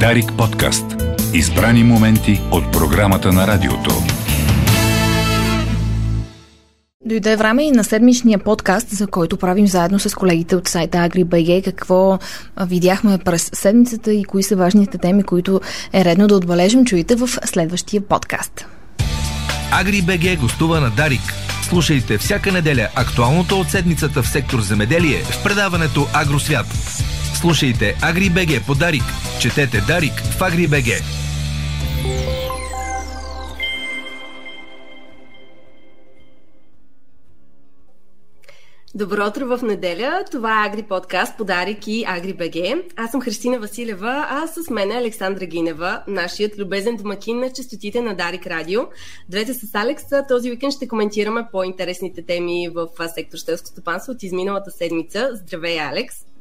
Дарик подкаст. Избрани моменти от програмата на радиото. Дойде време и на седмичния подкаст, за който правим заедно с колегите от сайта AgriBG, какво видяхме през седмицата и кои са важните теми, които е редно да отбележим. Чуете в следващия подкаст. AgriBG гостува на Дарик. Слушайте всяка неделя актуалното от седмицата в сектор земеделие в предаването Агросвят. Слушайте AgriBG по Дарик. Четете Дарик в AgriBG. Добро утро в неделя. Това е Агри подкаст Подарик и Агри БГ. Аз съм Христина Василева, а с мен е Александра Гинева, нашият любезен домакин на частотите на Дарик Радио. Двете с Алекс този уикенд ще коментираме по-интересните теми в сектор Щелско стопанство от изминалата седмица. Здравей, Алекс!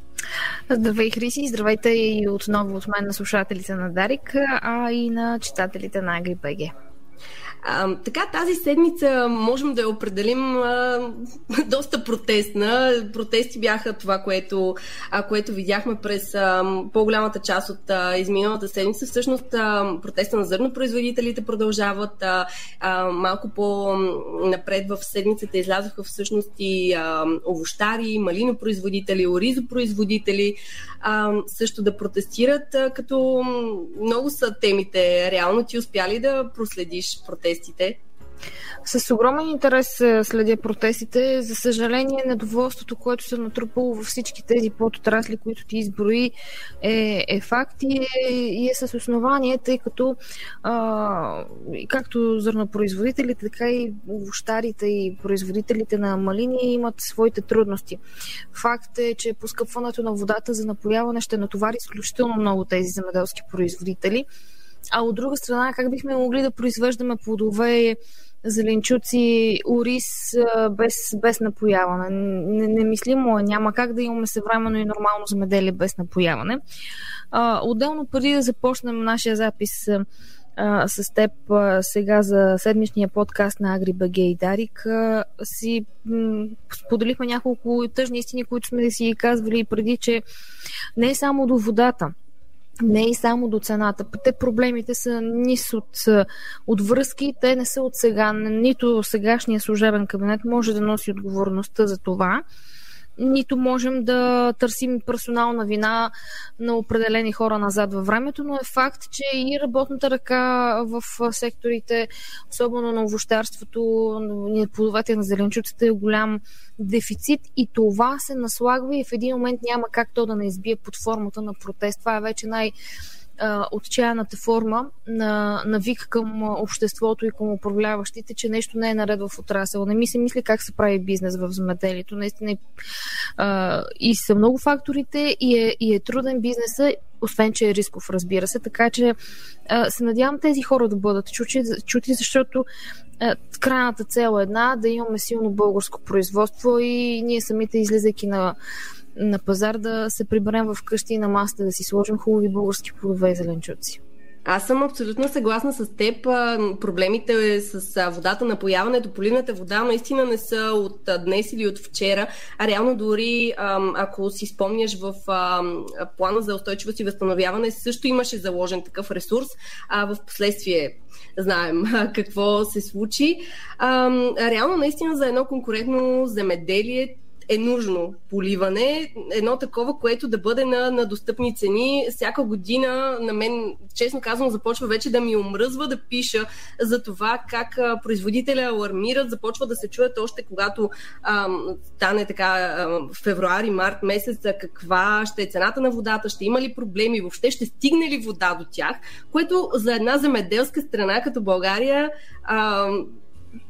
Здравей, Хриси! Здравейте и отново от мен на слушателите на Дарик, а и на читателите на БГ. А, така, тази седмица можем да я определим а, доста протестна. Протести бяха това, което, а, което видяхме през а, по-голямата част от а, изминалата седмица. Всъщност, а, протеста на зърнопроизводителите продължават. А, а, малко по-напред в седмицата излязоха всъщност и а, овощари, малинопроизводители, оризопроизводители а, също да протестират, а, като много са темите. Реално ти успя ли да проследиш протест? протестите? С огромен интерес е, следя протестите. За съжаление, недоволството, което се натрупало във всички тези подотрасли, които ти изброи, е, е факт и е, и е с основание, тъй като а, както зърнопроизводителите, така и овощарите и производителите на малини имат своите трудности. Факт е, че поскъпването на водата за напояване ще натовари изключително много тези земеделски производители. А от друга страна, как бихме могли да произвеждаме плодове, зеленчуци, ориз без, без напояване? Немислимо е. Няма как да имаме съвременно и нормално земеделие без напояване. А, отделно, преди да започнем нашия запис а, с теб а, сега за седмичния подкаст на AgriBG и Дарик, а, си м- споделихме няколко тъжни истини, които сме си казвали преди, че не е само до водата – не и само до цената. Те проблемите са низ от, от връзки, те не са от сега. Нито сегашния служебен кабинет може да носи отговорността за това нито можем да търсим персонална вина на определени хора назад във времето, но е факт, че и работната ръка в секторите, особено на овощарството, на плодовете на зеленчуците е голям дефицит и това се наслагва и в един момент няма как то да не избие под формата на протест. Това е вече най- отчаяната форма на, на вик към обществото и към управляващите, че нещо не е наред в отрасъл. Не ми се мисли как се прави бизнес в земеделието. Наистина а, и са много факторите и е, и е труден бизнеса, освен че е рисков, разбира се. Така че а, се надявам тези хора да бъдат чути, чути защото а, крайната цел е една да имаме силно българско производство и ние самите излизайки на на пазар да се приберем в къщи и на масата, да си сложим хубави български плодове и зеленчуци. Аз съм абсолютно съгласна с теб. Проблемите с водата, напояването, поливната вода наистина не са от днес или от вчера, а реално дори, ако си спомняш в плана за устойчивост и възстановяване, също имаше заложен такъв ресурс, а в последствие знаем какво се случи. Реално наистина за едно конкурентно земеделие е нужно поливане, едно такова, което да бъде на, на достъпни цени. Всяка година на мен, честно казвам, започва вече да ми омръзва да пиша за това как а, производителя алармират, започва да се чуят още когато а, стане така а, февруари, март месец, каква ще е цената на водата, ще има ли проблеми, въобще ще стигне ли вода до тях, което за една земеделска страна като България а,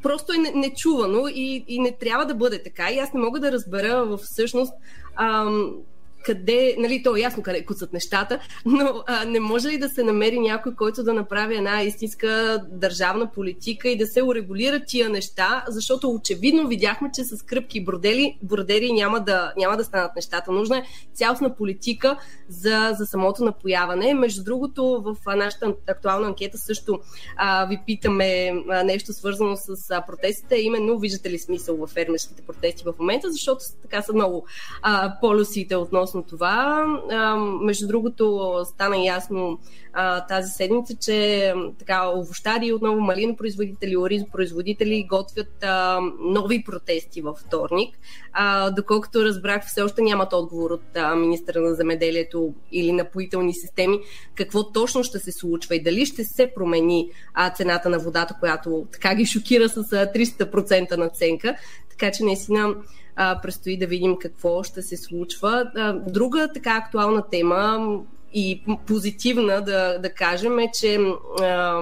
просто е нечувано и, и не трябва да бъде така. И аз не мога да разбера всъщност ам, къде, нали, то е ясно къде куцат нещата, но а, не може ли да се намери някой, който да направи една истинска държавна политика и да се урегулира тия неща, защото очевидно видяхме, че с кръпки и бродери, бродери няма, да, няма да станат нещата. Нужна е цялостна политика за, за самото напояване. Между другото, в нашата актуална анкета също а, ви питаме а, нещо свързано с а, протестите, именно виждате ли смисъл в фермерските протести в момента, защото така са много а, полюсите относно относно това. А, между другото, стана ясно а, тази седмица, че така овощари, отново малинопроизводители, оризопроизводители готвят а, нови протести във вторник. А, доколкото разбрах, все още нямат отговор от а, министра на земеделието или напоителни системи какво точно ще се случва и дали ще се промени а, цената на водата, която така ги шокира с 300% наценка. Така че наистина а, предстои да видим какво ще се случва. А, друга така актуална тема и позитивна, да, да кажем, е, че а,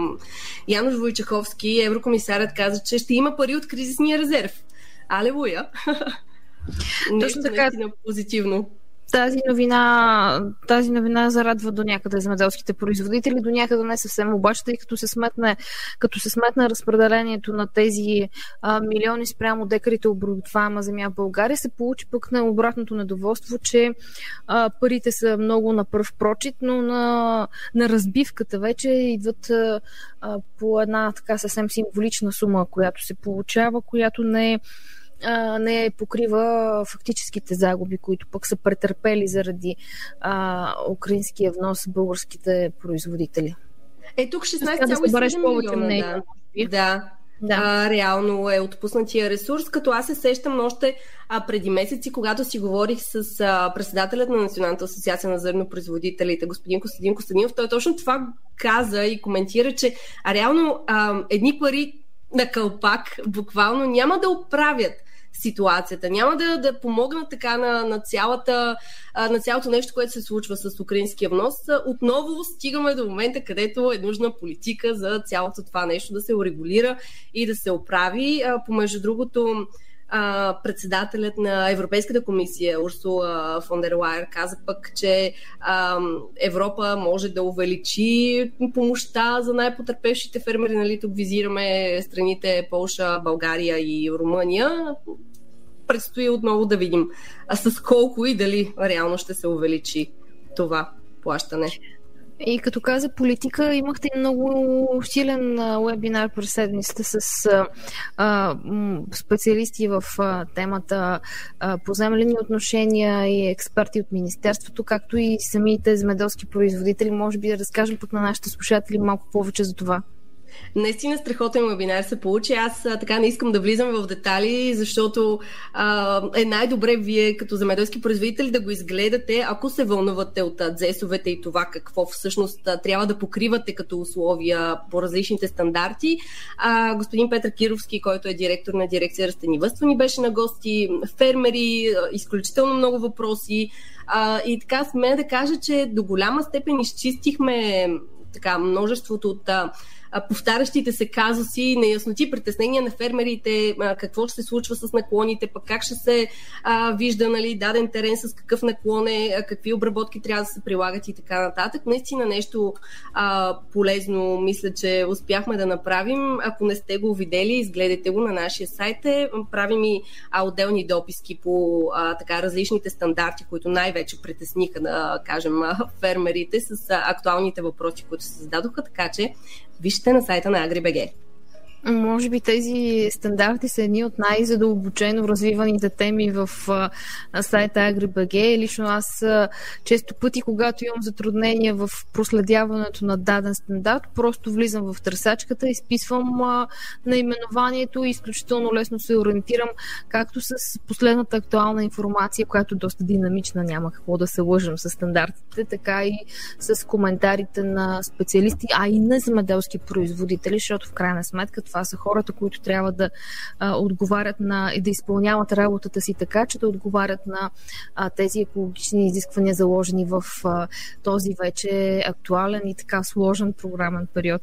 Януш Войчаховски, еврокомисарът, каза, че ще има пари от кризисния резерв. Алелуя! Точно така. позитивно тази новина, тази новина зарадва до някъде земеделските производители, до някъде не съвсем обаче, тъй като се сметне, като се сметне разпределението на тези а, милиони спрямо декарите обработваема земя в България, се получи пък на обратното недоволство, че а, парите са много на пръв прочит, но на, на разбивката вече идват а, по една така съвсем символична сума, която се получава, която не е а, не покрива фактическите загуби, които пък са претърпели заради а, украинския внос българските производители. Е, тук 16,7 милиона, да. да. Да. А, реално е отпуснатия ресурс, като аз се сещам още а, преди месеци, когато си говорих с а, председателят на Националната асоциация на зърнопроизводителите, господин Костадин Костадинов, той точно това каза и коментира, че а, реално а, едни пари на кълпак буквално няма да оправят ситуацията. Няма да, да помогнат така на, на, цялата, на цялото нещо, което се случва с украинския внос. Отново стигаме до момента, където е нужна политика за цялото това нещо да се урегулира и да се оправи. Помежду другото, председателят на Европейската комисия Урсула фон дер каза пък, че Европа може да увеличи помощта за най-потърпевшите фермери. Нали, тук визираме страните Полша, България и Румъния. Предстои отново да видим а с колко и дали реално ще се увеличи това плащане. И като каза политика, имахте много силен вебинар през седмицата с а, специалисти в а, темата а, поземлени отношения и експерти от Министерството, както и самите земеделски производители. Може би да разкажем пък на нашите слушатели малко повече за това. Наистина страхотен вебинар се получи. Аз а, така не искам да влизам в детали, защото а, е най-добре вие като земеделски производители да го изгледате, ако се вълнувате от дзесовете и това какво всъщност а, трябва да покривате като условия по различните стандарти. А, господин Петър Кировски, който е директор на дирекция растенивътство, ни беше на гости, фермери, изключително много въпроси. А, и така сме да кажа, че до голяма степен изчистихме така множеството от повтарящите се казуси, неясноти, притеснения на фермерите, какво ще се случва с наклоните, пък как ще се а, вижда нали, даден терен с какъв наклон е, какви обработки трябва да се прилагат и така нататък. Наистина нещо а, полезно мисля, че успяхме да направим. Ако не сте го видели, изгледайте го на нашия сайт. Е, правим и а, отделни дописки по а, така различните стандарти, които най-вече притесниха, да кажем, фермерите с актуалните въпроси, които се зададоха, така че вижте на сайта на AgriBG. Може би тези стандарти са едни от най-задълбочено развиваните теми в сайта AgriBG. Лично аз често пъти, когато имам затруднения в проследяването на даден стандарт, просто влизам в търсачката, изписвам наименованието и изключително лесно се ориентирам както с последната актуална информация, която е доста динамична, няма какво да се лъжим с стандартите, така и с коментарите на специалисти, а и на земеделски производители, защото в крайна сметка това са хората, които трябва да а, отговарят на и да изпълняват работата си така, че да отговарят на а, тези екологични изисквания, заложени в а, този вече актуален и така сложен програмен период.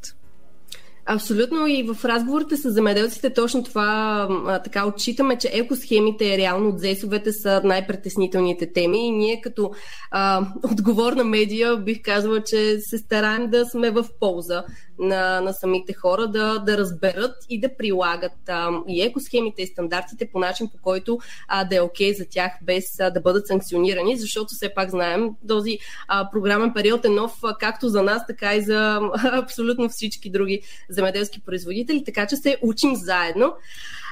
Абсолютно. И в разговорите с замеделците точно това а, така отчитаме, че екосхемите, реално от ЗЕСовете са най-притеснителните теми. И ние като а, отговорна медия бих казала, че се стараем да сме в полза на, на самите хора да, да разберат и да прилагат а, и екосхемите и стандартите по начин, по който а, да е окей okay за тях, без а, да бъдат санкционирани, защото все пак знаем, този а, програмен период е нов а, както за нас, така и за а, абсолютно всички други земеделски производители, така че се учим заедно.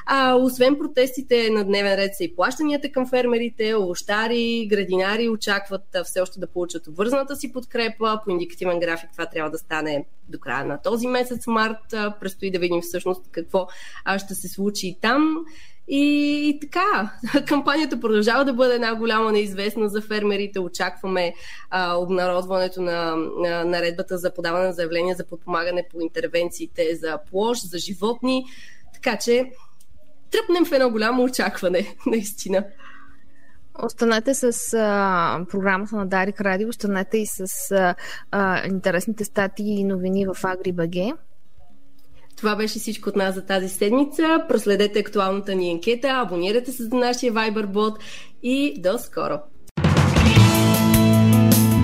А, освен протестите на дневен ред са и плащанията към фермерите, овощари, градинари очакват все още да получат обвързаната си подкрепа. По индикативен график това трябва да стане до края на този месец, март. Предстои да видим всъщност какво ще се случи и там. И, и така, кампанията продължава да бъде една голяма неизвестна за фермерите. Очакваме а, обнародването на, на наредбата за подаване на заявления за подпомагане по интервенциите за площ, за животни. Така че тръпнем в едно голямо очакване, наистина. Останете с а, програмата на Дарик Радио, останете и с а, а, интересните статии и новини в AgriBG. Това беше всичко от нас за тази седмица. Проследете актуалната ни анкета, абонирайте се за нашия Viber бот и до скоро!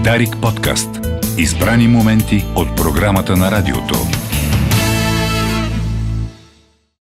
Дарик подкаст. Избрани моменти от програмата на радиото.